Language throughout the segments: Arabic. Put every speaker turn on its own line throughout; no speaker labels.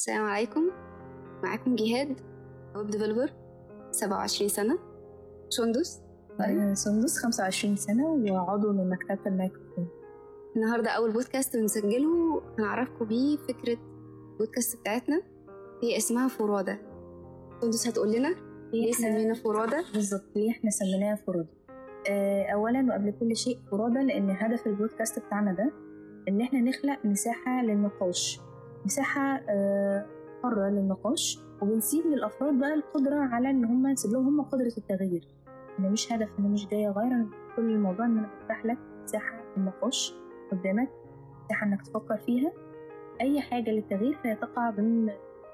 السلام عليكم. معاكم جهاد web developer 27 سنة. سندس.
أنا سندس 25 سنة وعضو من مكتبة الميكروفون.
النهاردة أول بودكاست بنسجله هنعرفكم بيه فكرة البودكاست بتاعتنا. هي اسمها فرادى سندس هتقول لنا ليه سمينا فرادى
بالظبط ليه إحنا سميناها فرادى آه، أولا وقبل كل شيء فرادى لأن هدف البودكاست بتاعنا ده إن إحنا نخلق مساحة للنقاش. مساحة آه، حرة للنقاش وبنسيب للأفراد بقى القدرة على إن هم نسيب لهم هم قدرة التغيير. أنا مش هدف أنا مش جاية أغير كل الموضوع إن أنا بفتح لك مساحة للنقاش قدامك مساحة إنك تفكر فيها. أي حاجة للتغيير فهي تقع ضمن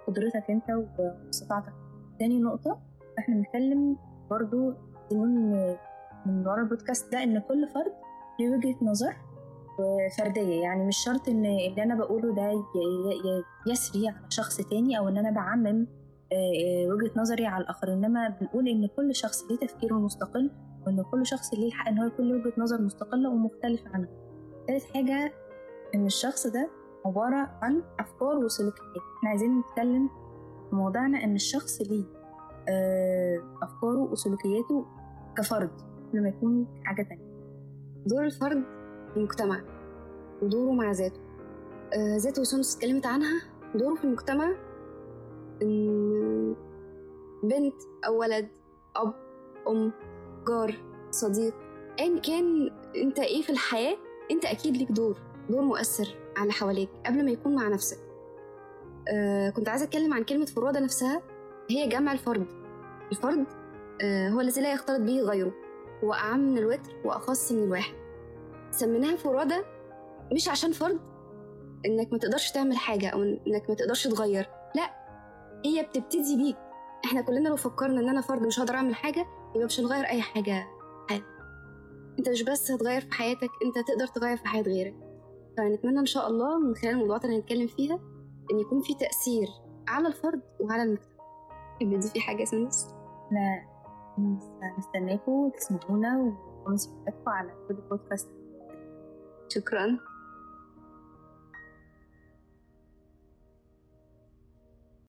قدرتك أنت واستطاعتك تاني نقطة إحنا بنتكلم برضو من ورا البودكاست ده إن كل فرد له وجهة نظر وفردية يعني مش شرط إن اللي أنا بقوله ده يسري على شخص تاني أو إن أنا بعمم آه، آه، وجهة نظري على الآخر إنما بنقول إن كل شخص ليه تفكيره المستقل وإن كل شخص ليه الحق إن هو يكون له وجهة نظر مستقلة ومختلفة عنها. تالت حاجة إن الشخص ده عبارة عن أفكار وسلوكيات، إحنا عايزين نتكلم في موضوعنا إن الشخص ليه آه، أفكاره وسلوكياته كفرد قبل ما يكون حاجة تانية.
دور الفرد المجتمع ودوره مع ذاته. ذاته وسندس اتكلمت عنها؟ دوره في المجتمع؟ إن بنت أو ولد أب أم جار صديق أيا كان أنت إيه في الحياة؟ أنت أكيد ليك دور دور مؤثر على اللي حواليك قبل ما يكون مع نفسك. آه كنت عايزة أتكلم عن كلمة فرادة نفسها هي جمع الفرد. الفرد آه هو الذي لا يختلط به غيره هو أعم من الوتر وأخص من الواحد. سميناها فرادة؟ مش عشان فرد؟ إنك ما تقدرش تعمل حاجة أو إنك ما تقدرش تغير. لا هي بتبتدي بيك. إحنا كلنا لو فكرنا إن أنا فرد مش هقدر أعمل حاجة يبقى مش هنغير أي حاجة. حياتك أنت مش بس هتغير في حياتك أنت تقدر تغير في حياة غيرك. فنتمنى إن شاء الله من خلال الموضوعات اللي هنتكلم فيها إن يكون في تأثير على الفرد وعلى المجتمع. دي في حاجة يا سندس
إحنا مستناكم تسمعونا وتكونوا على كل بودكاست
شكرا.